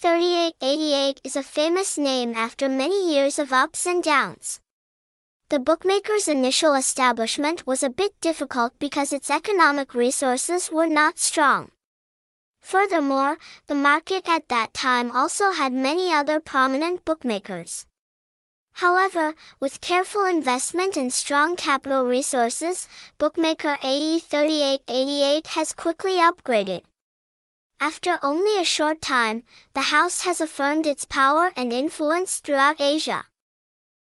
AE3888 is a famous name after many years of ups and downs. The bookmaker's initial establishment was a bit difficult because its economic resources were not strong. Furthermore, the market at that time also had many other prominent bookmakers. However, with careful investment and strong capital resources, bookmaker AE3888 has quickly upgraded. After only a short time, the house has affirmed its power and influence throughout Asia.